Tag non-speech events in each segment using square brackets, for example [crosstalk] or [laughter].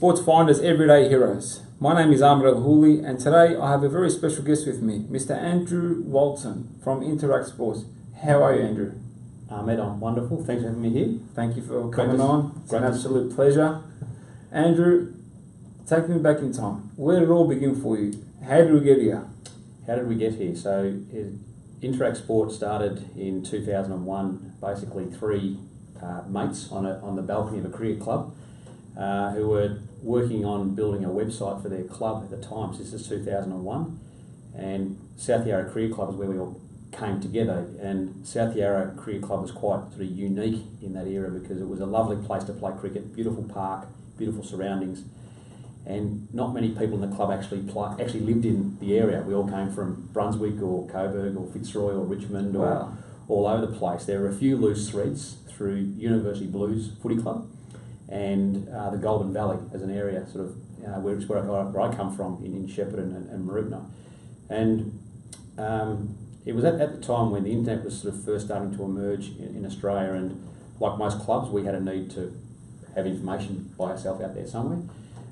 Sports Finders Everyday Heroes. My name is Ahmed El Houli, and today I have a very special guest with me, Mr. Andrew Walton from Interact Sports. How are you, Andrew? Ahmed, I'm wonderful. Thanks for having me here. Thank you for coming to- on. It's an great absolute pleasure. Andrew, take me back in time. Where did it all begin for you? How did we get here? How did we get here? So, Interact Sport started in 2001. Basically, three uh, mates on a, on the balcony of a cricket club uh, who were working on building a website for their club at the time. So this is 2001, and South Yarra Cricket Club is where we all came together. And South Yarra Cricket Club was quite sort of unique in that era because it was a lovely place to play cricket, beautiful park, beautiful surroundings. and not many people in the club actually pl- actually lived in the area. We all came from Brunswick or Coburg or Fitzroy or Richmond or all over the place. There were a few loose threads through University Blues Footy Club and uh, the Goulburn Valley as an area, sort of uh, where, where, I, where I come from in, in Shepparton and, and Mooroopna. And um, it was at, at the time when the internet was sort of first starting to emerge in, in Australia, and like most clubs, we had a need to have information by ourselves out there somewhere.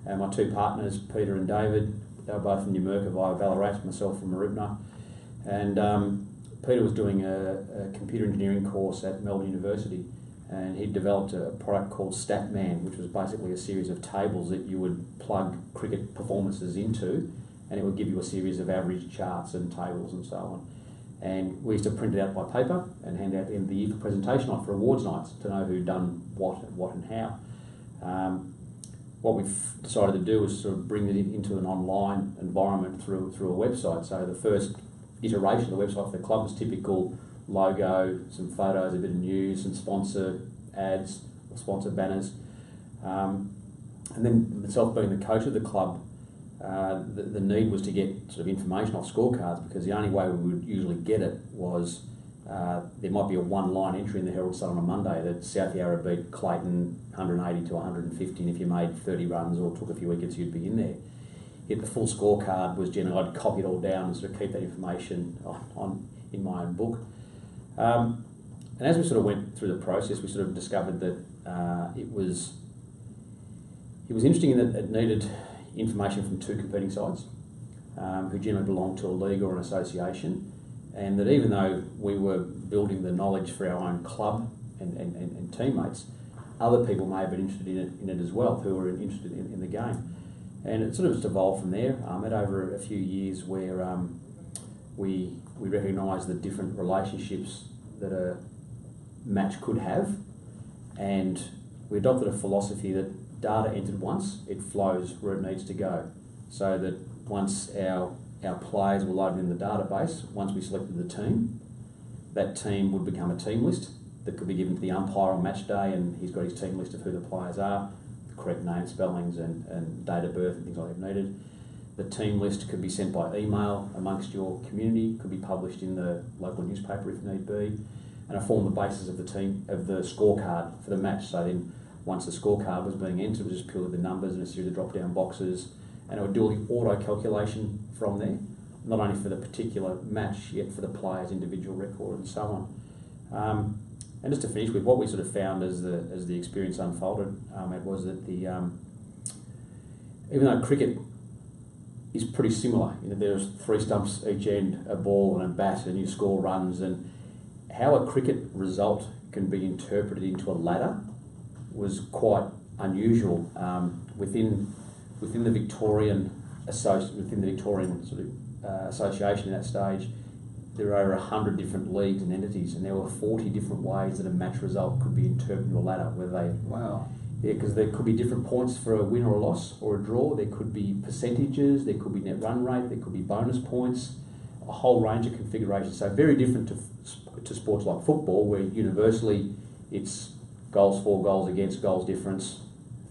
And my two partners, Peter and David, they were both from Numurkah via Ballarat, myself from Mooroopna. And um, Peter was doing a, a computer engineering course at Melbourne University, and he'd developed a product called Statman, which was basically a series of tables that you would plug cricket performances into, and it would give you a series of average charts and tables and so on. And we used to print it out by paper and hand out at the year for presentation night for awards nights to know who'd done what, what and how. Um, what we've decided to do is sort of bring it into an online environment through through a website. So the first iteration of the website for the club was typical logo, some photos, a bit of news, some sponsor ads, or sponsor banners. Um, and then myself being the coach of the club, uh, the, the need was to get sort of information off scorecards because the only way we would usually get it was uh, there might be a one line entry in the Herald Sun on a Monday that South Yarra beat Clayton 180 to 150, and if you made 30 runs or took a few wickets, you'd be in there. Yet the full scorecard was generally, I'd copy it all down and sort of keep that information [laughs] on, on in my own book. Um, and as we sort of went through the process, we sort of discovered that uh, it was it was interesting in that it needed information from two competing sides um, who generally belonged to a league or an association, and that even though we were building the knowledge for our own club and, and, and, and teammates, other people may have been interested in it, in it as well who were interested in, in the game. And it sort of just evolved from there um, at over a few years where um, we, we recognised the different relationships that a match could have, and we adopted a philosophy that data entered once, it flows where it needs to go. So that once our our players were loaded in the database, once we selected the team, that team would become a team list that could be given to the umpire on match day, and he's got his team list of who the players are, the correct name, spellings, and, and date of birth, and things like that needed. The team list could be sent by email amongst your community, could be published in the local newspaper if need be, and it formed the basis of the team of the scorecard for the match. So then, once the scorecard was being entered, it was just purely the numbers and a series of drop-down boxes, and it would do all the auto calculation from there, not only for the particular match, yet for the player's individual record and so on. Um, and just to finish with, what we sort of found as the as the experience unfolded, um, it was that the um, even though cricket is pretty similar, you know, there's three stumps each end, a ball and a bat, and you score runs, and how a cricket result can be interpreted into a ladder was quite unusual um, within within the Victorian associ- within the Victorian sort of uh, association at that stage. There are over hundred different leagues and entities, and there were forty different ways that a match result could be interpreted into a ladder. Whether they Wow. Yeah, because there could be different points for a win or a loss or a draw. There could be percentages. There could be net run rate. There could be bonus points. A whole range of configurations. So very different to to sports like football, where universally it's goals for, goals against, goals difference,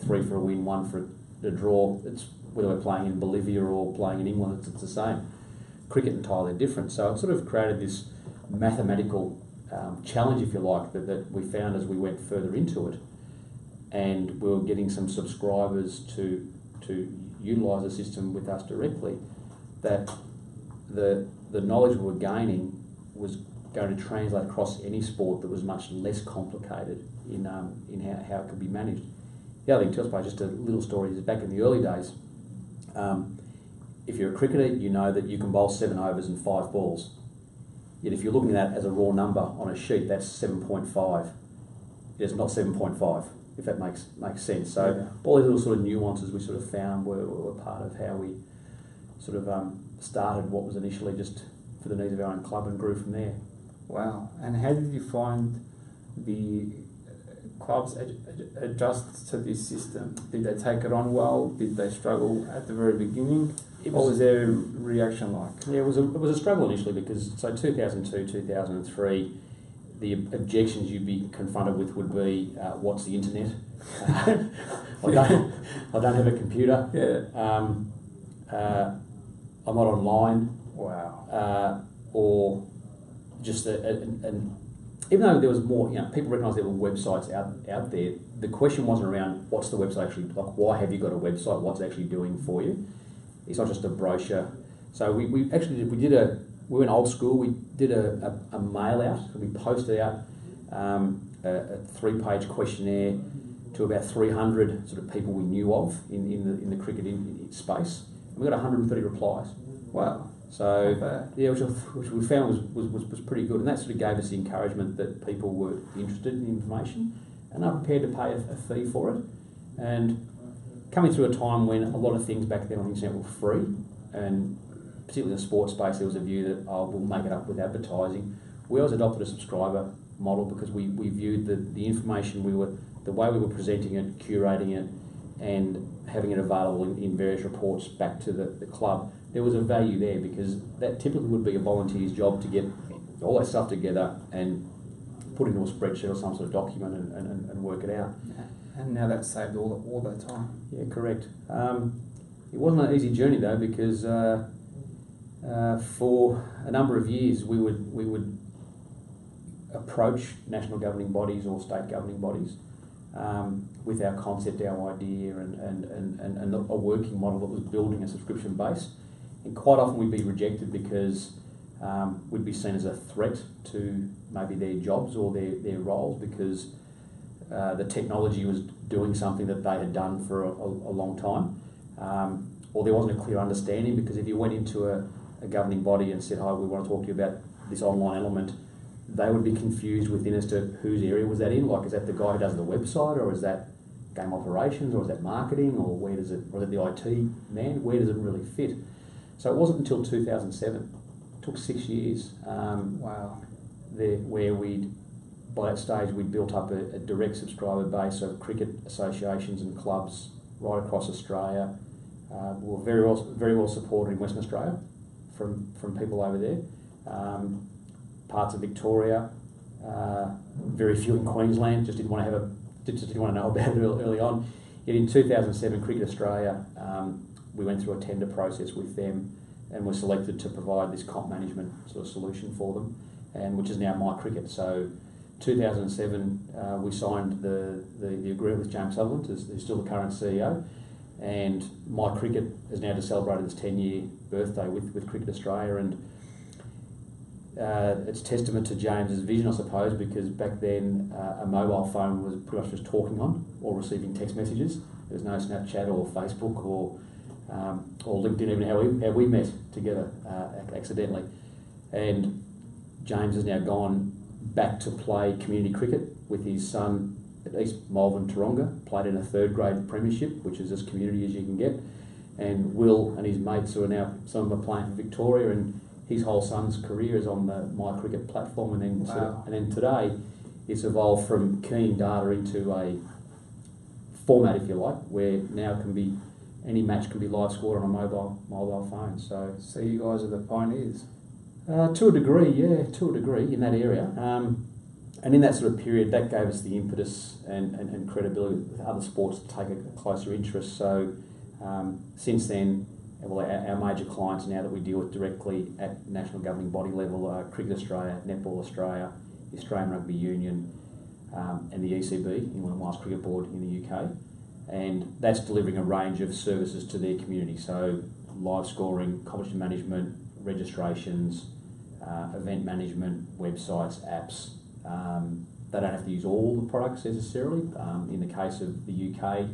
three for a win, one for a draw. It's whether we're playing in Bolivia or playing in England, it's, it's the same. Cricket entirely different. So it sort of created this mathematical um, challenge, if you like, that, that we found as we went further into it and we were getting some subscribers to to utilise the system with us directly, that the the knowledge we were gaining was going to translate across any sport that was much less complicated in um, in how, how it could be managed. the other thing too, I suppose, just a little story is back in the early days. Um, if you're a cricketer, you know that you can bowl seven overs and five balls. Yet if you're looking at that as a raw number on a sheet, that's 7.5. It's not 7.5, if that makes makes sense. So Yeah. all these little sort of nuances we sort of found were, were part of how we sort of um, started what was initially just for the needs of our own club and grew from there. Wow. And how did you find the uh, clubs ad- ad- adjust to this system? Did they take it on well? Did they struggle at the very beginning? It what was- was their reaction like? Yeah, it was a, it was a struggle initially because so 2002, 2003, the objections you'd be confronted with would be, uh, what's the internet? [laughs] I don't, I don't have a computer. Yeah. Um, uh, I'm not online, Wow. uh, or just a, a, an, even though there was more, you know, people recognised there were websites out out there. The question wasn't around what's the website actually like. Why have you got a website? What's it actually doing for you? It's not just a brochure. So we, we actually did, we did a we went old school. We did a, a, a mail out. We posted out um, a, a three page questionnaire to about 300 sort of people we knew of in, in the in the cricket in, in space. And we got 130 replies. Wow. So yeah, which, which we found was, was, was, was pretty good, and that sort of gave us the encouragement that people were interested in the information and are prepared to pay a, a fee for it. And coming through a time when a lot of things back then on the internet were free, and particularly in the sports space, there was a view that oh, we'll make it up with advertising. We always adopted a subscriber model because we, we viewed the, the information we were, the way we were presenting it, curating it, and having it available in, in various reports back to the, the club, there was a value there because that typically would be a volunteer's job to get all that stuff together and put it into a spreadsheet or some sort of document and, and, and work it out. And now that's saved all, all that time. Yeah, correct. Um, it wasn't an easy journey though because uh, uh, for a number of years we would we would approach national governing bodies or state governing bodies um, with our concept, our idea, and, and, and, and, a working model that was building a subscription base. And quite often we'd be rejected because um, we'd be seen as a threat to maybe their jobs or their, their roles because uh, the technology was doing something that they had done for a, a, a long time. Um, or there wasn't a clear understanding because if you went into a, a governing body and said, Hi, we want to talk to you about this online element, they would be confused within as to whose area was that in. Like, is that the guy who does the website, or is that game operations, or is that marketing, or where does it, or is it the IT man? Where does it really fit? So it wasn't until 2007. It took six years. Um, Wow. there, where we'd by that stage we'd built up a, a direct subscriber base of cricket associations and clubs right across Australia. Uh, we were very well, very well supported in Western Australia from, from people over there. Um, parts of Victoria, uh, very few in Queensland. Just didn't want to have a just didn't want to know [laughs] about it early, on. Yet in 2007, Cricket Australia, um, we went through a tender process with them and were selected to provide this comp management sort of solution for them, and which is now My Cricket. So 2007, uh, we signed the, the, the agreement with James Sutherland, who's, who's still the current CEO, and My Cricket has now just celebrated its 10 year birthday with, with Cricket Australia, and uh, it's testament to James's vision, I suppose, because back then uh, a mobile phone was pretty much just talking on or receiving text messages. There was no Snapchat or Facebook or um, or LinkedIn, even how we, how we met together uh, accidentally. And James has now gone back to play community cricket with his son at East Malvern Tooronga, played in a third grade premiership, which is as community as you can get. And Will and his mates who are now, some of them are playing for Victoria, and his whole son's career is on the My Cricket platform. And then, of- and then today, it's evolved from keying data into a format, if you like, where now can be any match can be live scored on a mobile mobile phone. So So you guys are the pioneers. uh, to a degree, yeah, to a degree in that area. Um, and in that sort of period, that gave us the impetus and, and, and credibility with other sports to take a closer interest. So um, since then, well, our, our major clients now that we deal with directly at national governing body level are Cricket Australia, Netball Australia, the Australian Rugby Union, um, and the ECB, England and Wales Cricket Board in the UK. And that's delivering a range of services to their community. So live scoring, competition management, registrations, uh, event management, websites, apps, um, they don't have to use all the products necessarily. Um, in the case of the UK,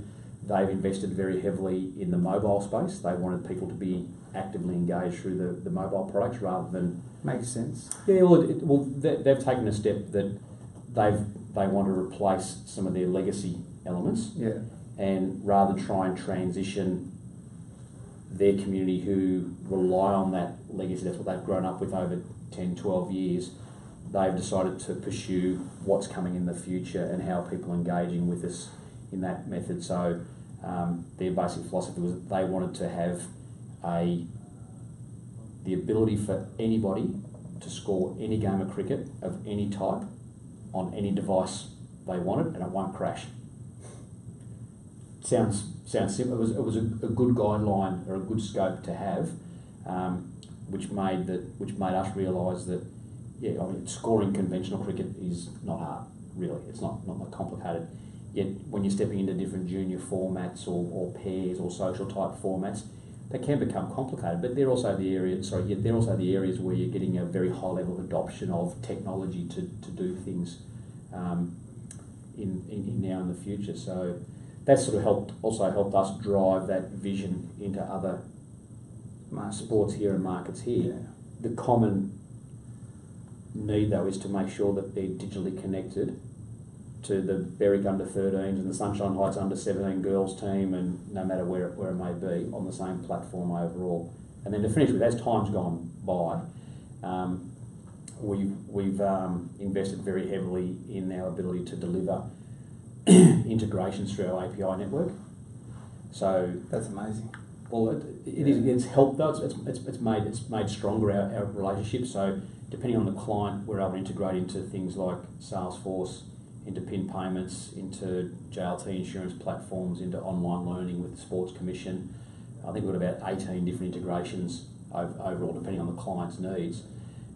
they've invested very heavily in the mobile space. They wanted people to be actively engaged through the, the mobile products rather than Makes sense. yeah. Well, it, well, they, they've taken a step that they've they want to replace some of their legacy elements Yeah. and rather try and transition their community who rely on that legacy, that's what they've grown up with over 10, 12 years, they've decided to pursue what's coming in the future and how people are engaging with us in that method. So um, their basic philosophy was that they wanted to have a the ability for anybody to score any game of cricket of any type on any device they wanted and it won't crash sounds sounds simple. It was it was a, a good guideline or a good scope to have, um, which made that which made us realise that yeah, I mean scoring conventional cricket is not hard really. It's not not that complicated. Yet when you're stepping into different junior formats or, or pairs or social type formats, they can become complicated. But they're also the areas sorry, yet they're also the areas where you're getting a very high level of adoption of technology to, to do things um, in, in, in now and the future. So that sort of helped also helped us drive that vision into other sports here and markets here. Yeah. The common need though is to make sure that they're digitally connected to the Berwick under 13s and the Sunshine Heights under 17 girls team and no matter where it, where it may be on the same platform overall. And then to finish with, as time's gone by, um, we've, we've um, invested very heavily in our ability to deliver [clears throat] integrations through our API network. So That's amazing. well, it, it is, it's helped though. It's, it's, it's made it's made stronger our, our relationship. So depending on the client, we're able to integrate into things like Salesforce, into PIN payments, into JLT insurance platforms, into online learning with the Sports Commission. I think we've got about 18 different integrations overall, depending on the client's needs.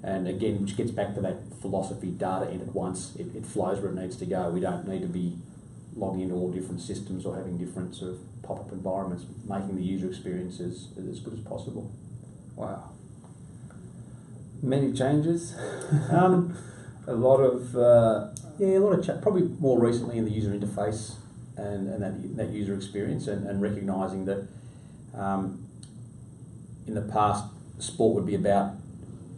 And again, which gets back to that philosophy: data entered once, it, it flows where it needs to go. We don't need to be logging into all different systems or having different sort of pop-up environments, making the user experience as, as good as possible. Wow. Many changes. [laughs] Um, A lot of uh, yeah, a lot of chat, probably more recently in the user interface and, and that, that user experience and, and recognising that um, in the past sport would be about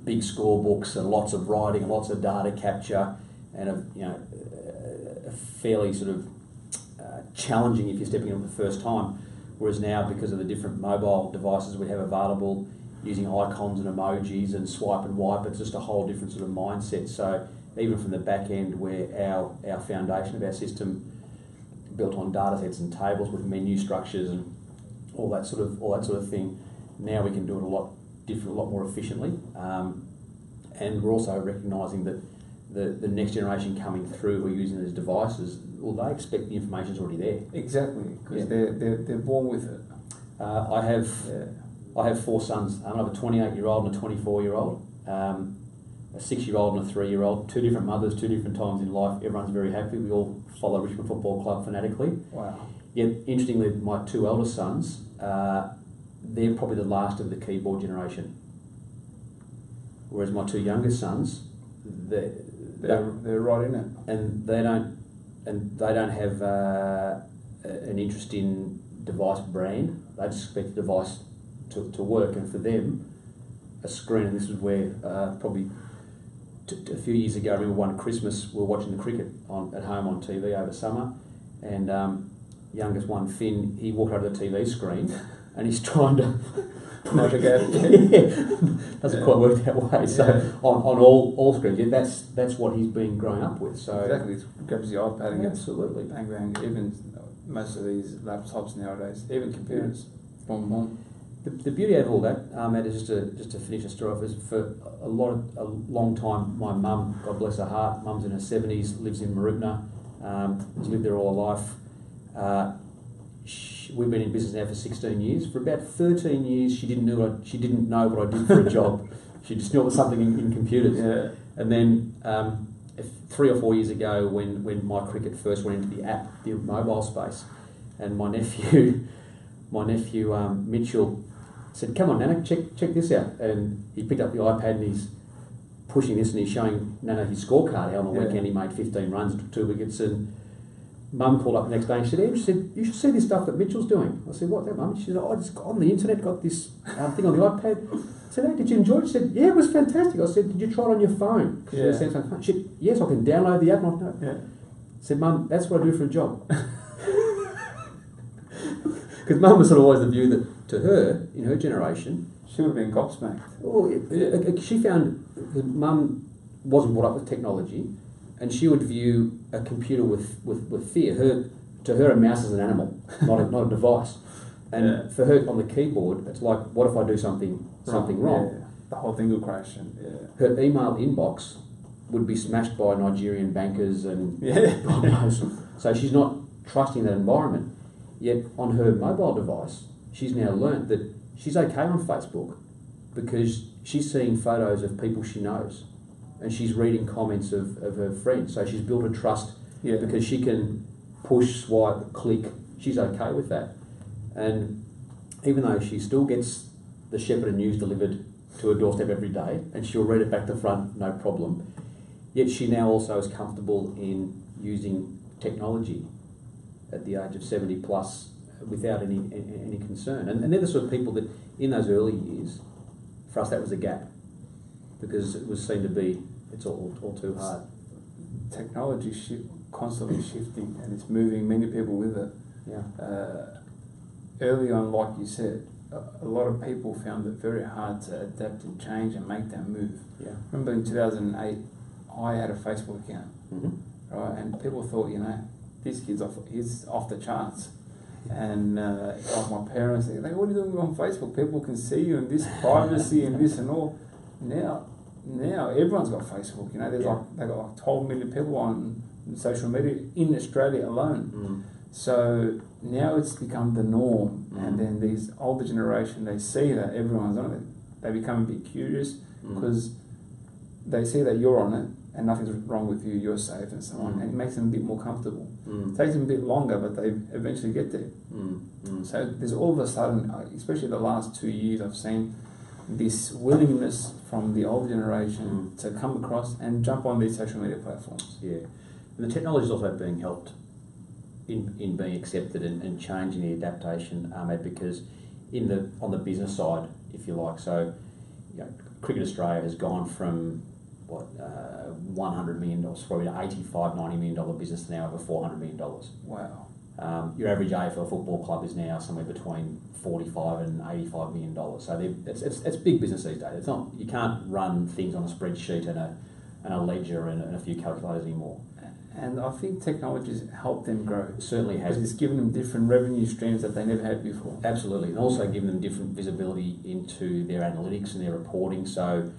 big scorebooks and lots of writing and lots of data capture and a, you know, a fairly sort of uh, challenging if you're stepping in for the first time. Whereas now, because of the different mobile devices we have available, using icons and emojis and swipe and wipe, it's just a whole different sort of mindset. So even from the back end, where our, our foundation of our system built on data sets and tables with menu structures and all that sort of all that sort of thing, now we can do it a lot different, a lot more efficiently. Um, and we're also recognising that the, the next generation coming through who are using these devices, well, they expect the information's already there. exactly because Yeah. they're, they're they're born with it. Uh, I have Yeah. I have four sons. I have a 28 year old and a 24 year old, um, a six year old and a three year old. Two different mothers, two different times in life. Everyone's very happy. We all follow Richmond Football Club fanatically. Wow. Yet, interestingly, my two eldest sons, uh, they're probably the last of the keyboard generation. Whereas my two youngest sons, they, They're, they're right in it. and they don't and they don't have uh, an interest in device brand. They just expect the device to, to work, and for them, a screen. And this is where uh, probably t- t- a few years ago, I remember one Christmas we were watching the cricket on at home on TV over summer, and um, youngest one Finn, he walked over to the TV screen, [laughs] and he's trying to. [laughs] A gap. [laughs] yeah, doesn't Yeah. quite work that way. So Yeah. on, on all, all screens, yeah, that's that's what he's been growing up with. So exactly. It grabs the iPad and absolutely. bang bang. Even most of these laptops nowadays, even computers. Boom boom. The, the beauty of all that, um, Ed, is just to just to finish the story off, is for a lot of a long time. My mum, God bless her heart, mum's in her seventies, lives in Mooroopna, um, has lived there all her life. Uh, sh we've been in business now for sixteen years. For about thirteen years, she didn't know what, she didn't know what I did for a [laughs] job. She just knew it was something in, in computers. Yeah. And then um, if three or four years ago, when, when my cricket first went into the app, the mobile space, and my nephew, [laughs] my nephew um, Mitchell, said, "Come on, Nana, check check this out." And he picked up the iPad and he's pushing this, and he's showing Nana his scorecard. How on the Yeah. weekend he made 15 runs, took two wickets, and Mum called up the next day and she said, she said, you should see this stuff that Mitchell's doing. I said, what that, Mum? She said, oh, I just got on the internet, got this um, thing on the iPad. I said, hey, did you enjoy it? She said, yeah, it was fantastic. I said, did you try it on your phone? 'Cause she had a Yeah. Samsung phone. She said, yes, I can download the app. And I. Yeah. I said, Mum, that's what I do for a job. [laughs] Because Mum was sort of always the view that to her, in her generation, She would have been gobsmacked. Oh, well, it, it- it- she found Mum wasn't brought up with technology, and she would view a computer with, with, with fear. Her to her, a mouse is an animal, [laughs] not a, not a device. And Yeah. for her, on the keyboard, it's like, what if I do something something wrong? Yeah. The whole thing will crash. And, yeah. Her email inbox would be smashed by Nigerian bankers and [laughs] Yeah. So she's not trusting that environment. Yet on her mobile device, she's now learnt that she's okay on Facebook because she's seeing photos of people she knows and she's reading comments of, of her friends. So she's built a trust Yeah. because she can push, swipe, click. She's okay with that. And even though she still gets the Shepparton News delivered to her doorstep every day and she'll read it back to front, no problem, yet she now also is comfortable in using technology at the age of 70 plus without any, any, concern. And, and they're the sort of people that in those early years, for us that was a gap because it was seen to be, it's all, all too hard. Technology shi constantly shifting and it's moving many people with it. Yeah. Uh, early on, like you said, a, a lot of people found it very hard to adapt and change and make that move. Yeah. Remember in 2008, I had a Facebook account, Mm-hmm. right? And people thought, you know, this kid's off, he's off the charts. And uh, like my parents, they like, what are you doing on Facebook? People can see you and this privacy and this and all. Now, now everyone's got Facebook. You know, there's Yeah. like they got like 12 million people on social media in Australia alone. Mm. So now it's become the norm, Mhm. and then these older generation they see that everyone's on it. They become a bit curious Mm. because they see that you're on it and nothing's wrong with you, you're safe, and so on, Mhm. and it makes them a bit more comfortable. It Mm. takes them a bit longer, but they eventually get there. Mm. Mm. So there's all of a sudden, uh, especially the last two years, I've seen this willingness from the older generation to come across and jump on these social media platforms. Yeah, and the technology is also being helped in, in being accepted and, and changing the adaptation, Ahmed, because in the on the business side, if you like, so you know, Cricket Australia has gone from what uh, 100 million dollars, probably an 85, 90 million dollar business now over 400 million dollars. Wow. Um, your average AFL football club is now somewhere between 45 and 85 million dollars. So it's, it's, it's big business these days. It's not you can't run things on a spreadsheet and a and a ledger and, and a few calculators anymore. And I think technology's helped them grow. It certainly has it's given them different revenue streams that they never had before. Absolutely, and also given them different visibility into their analytics and their reporting. So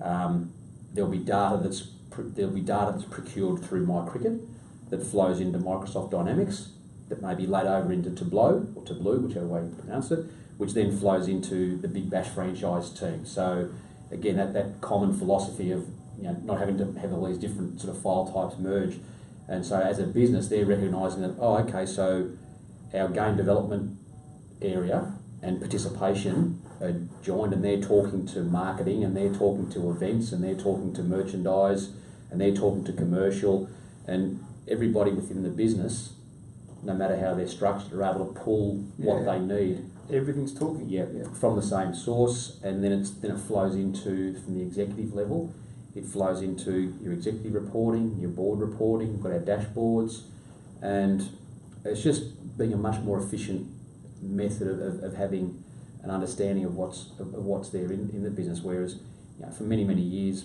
um, there'll be data that's there'll be data that's procured through MyCricket that flows into Microsoft Dynamics that may be laid over into Tableau or Tableau, whichever way you pronounce it, which then flows into the Big Bash franchise team. So again, that, that common philosophy of you know not having to have all these different sort of file types merge. And so as a business, they're recognising that oh, okay, so our game development area and participation are joined and they're talking to marketing and they're talking to events and they're talking to merchandise and they're talking to commercial and everybody within the business, no matter how they're structured, are able to pull what they need Everything's talking. yeah, from the same source, and then it's then it flows into from the executive level. It flows into your executive reporting, your board reporting. We've got our dashboards, and it's just being a much more efficient method of, of, of having an understanding of what's of, what's there in, in the business. Whereas, you know, for many many years,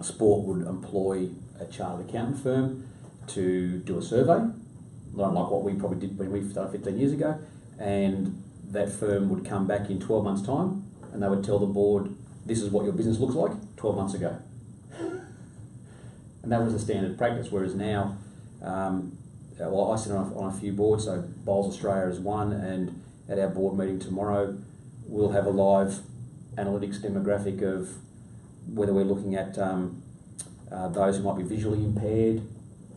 sport would employ a chartered accountant firm to do a survey, not unlike what we probably did when we started 15 years ago, and that firm would come back in 12 months' time and they would tell the board, this is what your business looks like 12 months ago. [laughs] And that was the standard practice, whereas now, um, well, I sit on a, on a few boards, so Bowls Australia is one, and at our board meeting tomorrow, we'll have a live analytics demographic of whether we're looking at um, uh, those who might be visually impaired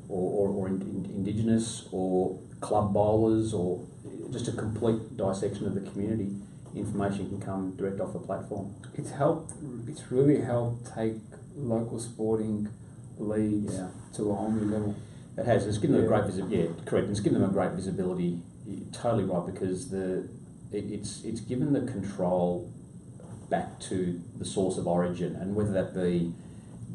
or, or, or in, in, indigenous or club bowlers or just a complete dissection of the community. Information can come direct off the platform. It's helped. It's really helped take local sporting leagues Yeah. to a whole new level. It has. It's given them a great visibility. Yeah, correct. It's given them a great visibility. Totally right because the it, it's it's given the control back to the source of origin, and whether that be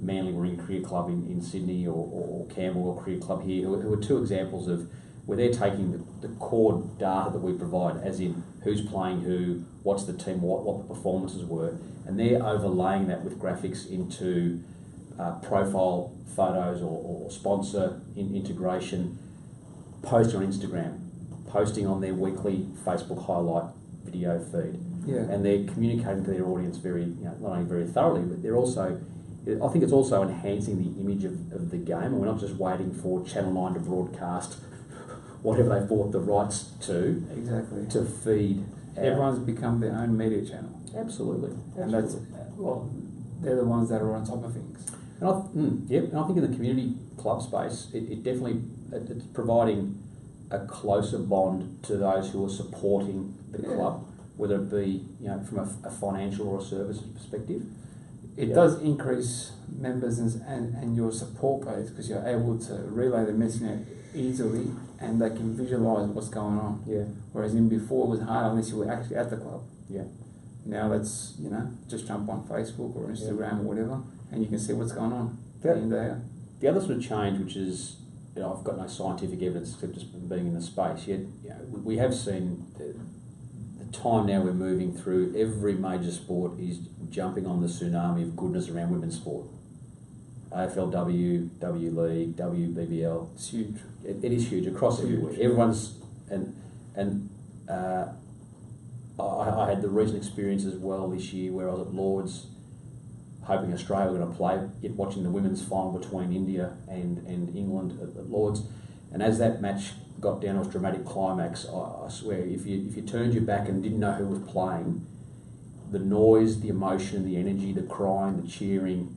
Manly Marine Career Club in, in Sydney or, or, or Career Club here, who, who are two examples of where they're taking the, the core data that we provide, as in who's playing who, what's the team, what, what the performances were, and they're overlaying that with graphics into uh, profile photos or, or sponsor in integration, posting on Instagram, posting on their weekly Facebook highlight video feed Yeah. and they're communicating to their audience very, you know, not only very thoroughly, but they're also, I think it's also enhancing the image of, of the game, and we're not just waiting for Channel 9 to broadcast [laughs] whatever they've bought the rights to, exactly. to feed. our- Everyone's become their own media channel, Absolutely. and that's absolutely. well, they're the ones that are on top of things. And I, mm, yep, and I think in the community club space, it, it definitely it, it's providing a closer bond to those who are supporting the Yeah. club, whether it be you know from a, a financial or a services perspective. It Yeah. does increase members and, and, and your support base because you're able to relay the message easily and they can visualize what's going on. Yeah, Whereas in before it was hard unless you were actually at the club. yeah. Now that's you know just jump on Facebook or Instagram or whatever and you can see what's going on Yeah. in. The other sort of change, which is, you know, I've got no scientific evidence except just from being in the space, yet you know, we- we have seen the, the time now we're moving through, every major sport is jumping on the tsunami of goodness around women's sport. AFLW, W League, WBBL, It's huge. it, it is huge across everywhere. Everyone's and and uh, I, I had the recent experience as well this year where I was at Lords, hoping Australia were going to play, yet watching the women's final between India and, and England at, at Lords, and as that match got down to its dramatic climax, I, I swear if you if you turned your back and didn't know who was playing, the noise, the emotion, the energy, the crying, the cheering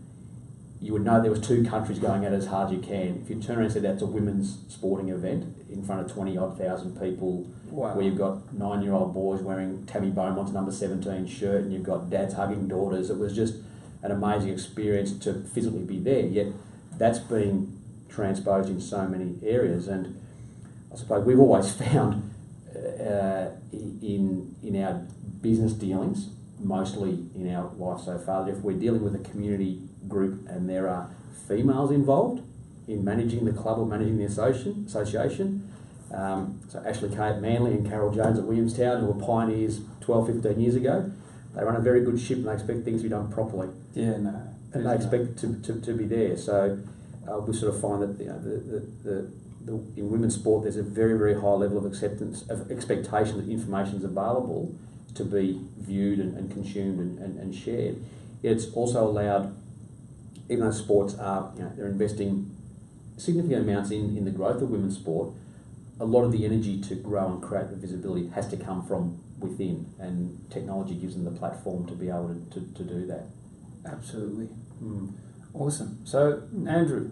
you would know there was two countries going at it as hard as you can. If you turn around and say that's a women's sporting event in front of twenty odd thousand people, Wow. where you've got nine year old boys wearing Tammy Beaumont's number seventeen shirt, and you've got dads hugging daughters, it was just an amazing experience to physically be there. Yet that's been transposed in so many areas, and I suppose we've always [laughs] found uh, in in our business dealings, mostly in our life so far, that if we're dealing with a community group and there are females involved in managing the club or managing the association, um, so Ashley Kate Manley and Carol Jones at Williamstown, who were pioneers 12, 15 years ago, they run a very good ship and they expect things to be done properly Yeah, no. and they expect to, to, to be there. So uh, we sort of find that you know, the, the, the, the, in women's sport there's a very, very high level of acceptance, of expectation that information is available to be viewed and, and consumed and, and, and shared. It's also allowed, even though sports are, you know, they're investing significant amounts in, in the growth of women's sport, a lot of the energy to grow and create the visibility has to come from within, and technology gives them the platform to be able to, to, to do that. Absolutely. Mm. Awesome. So, Andrew,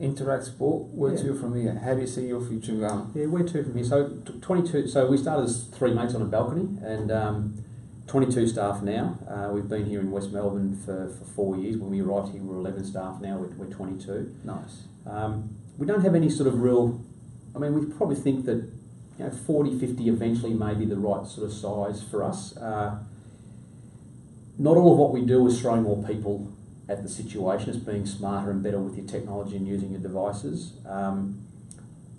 Interact Sport, where Yeah. to from here? How do you see your future going? Yeah, where to from here? So, t- 22. So, we started as three mates on a balcony, and um, 22 staff now. Uh, we've been here in West Melbourne for, for four years. When we arrived here, we were 11 staff. Now we're, we're 22. Nice. Um, we don't have any sort of real. I mean, we probably think that you know 40, 50 eventually may be the right sort of size for us. Uh, not all of what we do is throwing more people at the situation. It's being smarter and better with your technology and using your devices. Um,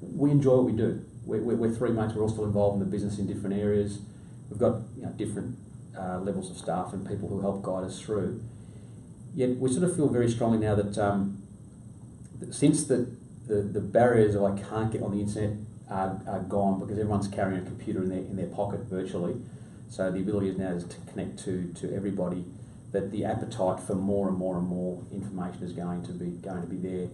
we enjoy what we do. We're, we're, three mates. We're all still involved in the business in different areas. We've got you know, different uh, levels of staff and people who help guide us through. Yet we sort of feel very strongly now that um, that since the, the, the barriers of I can't get on the internet are, are gone because everyone's carrying a computer in their, in their pocket virtually, so the ability is now is to connect to, to everybody, that the appetite for more and more and more information is going to be going to be there.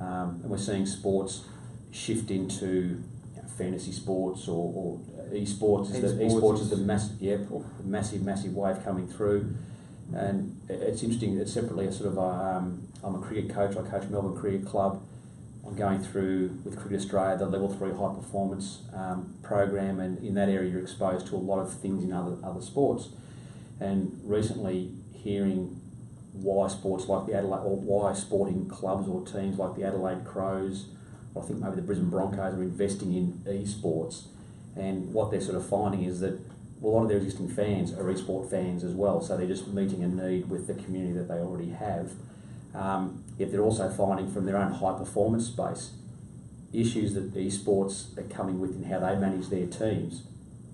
Um, and we're seeing sports shift into you know, fantasy sports or, or esports. Is the, Esports is the massive, yeah, massive, massive wave coming through. And it's interesting. It's separately a sort of um, I'm a cricket coach. I coach Melbourne Cricket Club. I'm going through with Cricket Australia the level three high performance um, program, and in that area you're exposed to a lot of things in other other sports. And recently, hearing why sports like the Adelaide, or why sporting clubs or teams like the Adelaide Crows, or I think maybe the Brisbane Broncos are investing in esports. And what they're sort of finding is that a lot of their existing fans are esport fans as well, so they're just meeting a need with the community that they already have. Um, yet they're also finding from their own high performance space issues that esports are coming with in how they manage their teams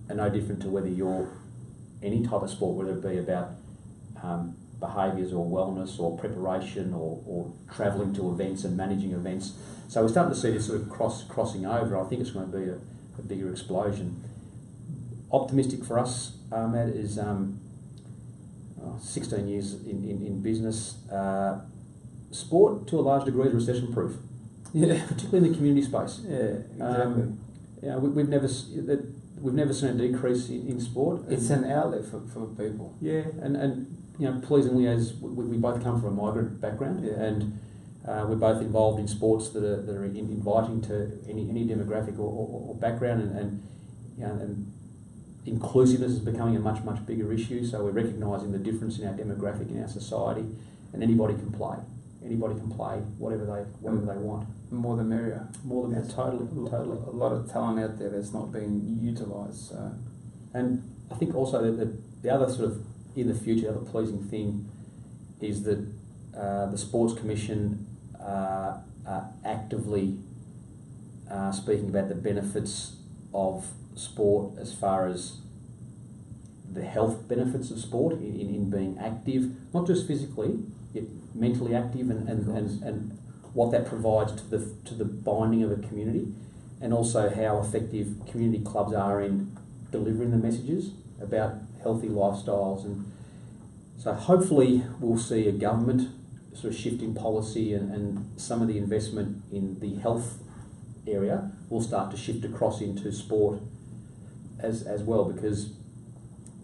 are no different to whether you're any type of sport, whether it be about um, behaviours or wellness or preparation or, or travelling to events and managing events. So we're starting to see this sort of cross crossing over. I think it's going to be a, a bigger explosion. Optimistic for us, Matt, is um, uh, 16 years in, in, in business. Uh, sport, to a large degree, is recession proof. Yeah. [laughs] Particularly in the community space. Yeah, exactly. Um, know, we, we've never we've never seen a decrease in, in sport. it's an outlet for, for people. yeah, and, and you know, pleasingly, as we, we both come from a migrant background, Yeah. and uh, we're both involved in sports that are, that are in, inviting to any, any demographic or, or, or background, and, and, you know, and inclusiveness is becoming a much much bigger issue. So we're recognising the difference in our demographic in our society, and anybody can play. Anybody can play whatever they whatever they want. More the merrier. More than Yeah, that, totally, totally. A lot of talent out there that's not being utilised. So. And I think also that the, the other sort of in the future, the other pleasing thing is that uh, the Sports Commission uh, are actively uh, speaking about the benefits of sport as far as the health benefits of sport in, in, in being active, not just physically, mentally active and, and, and, and what that provides to the, to the binding of a community and also how effective community clubs are in delivering the messages about healthy lifestyles. And so hopefully we'll see a government sort of shift in policy and, and some of the investment in the health area will start to shift across into sport as, as well because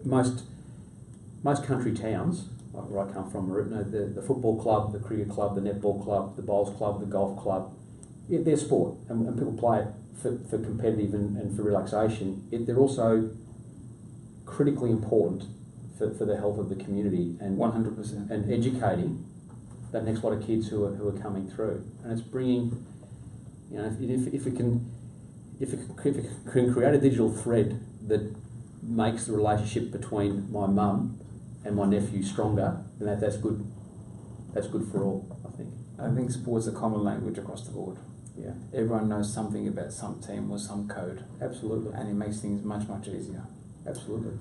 most most country towns, like where I come from, the, the football club, the cricket club, the netball club, the bowls club, the golf club, yeah, they're sport and, and people play it for, for competitive and, and for relaxation. Yet they're also critically important for, for the health of the community and One hundred percent. and educating that next lot of kids who are, who are coming through. And it's bringing, you know, if, if, if it can, if it, if it can create a digital thread that makes the relationship between my mum and my nephew stronger, then that, that's good. That's good for all, I think. I think sports a common language across the board. Yeah, Everyone knows something about some team or some code, absolutely, and it makes things much much easier. absolutely.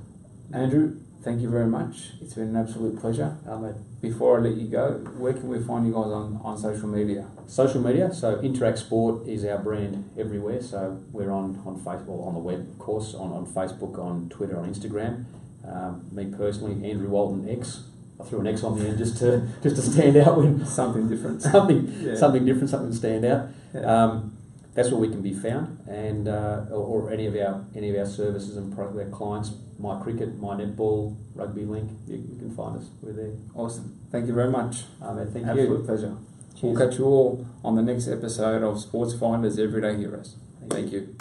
Andrew, thank you very much. It's been an absolute pleasure. Um, Before I let you go, where can we find you guys on, on social media? Social media, so Interact Sport is our brand everywhere. So we're on, on Facebook, on the web, of course, on, on Facebook, on Twitter, on Instagram. Um, me personally, Andrew Walton X. I threw an X on the end just to just to stand out when Something different. [laughs] something Yeah. something different, something to stand out. Yeah. Um, that's where we can be found, and uh, or, or any of our any of our services and product our clients. My cricket, my netball, rugby link. You, you can find us. We're there. awesome. Thank you very much. Um, thank Absolute you. pleasure. Cheers. We'll catch you all on the next episode of Sports Finders Everyday Heroes. Thank you.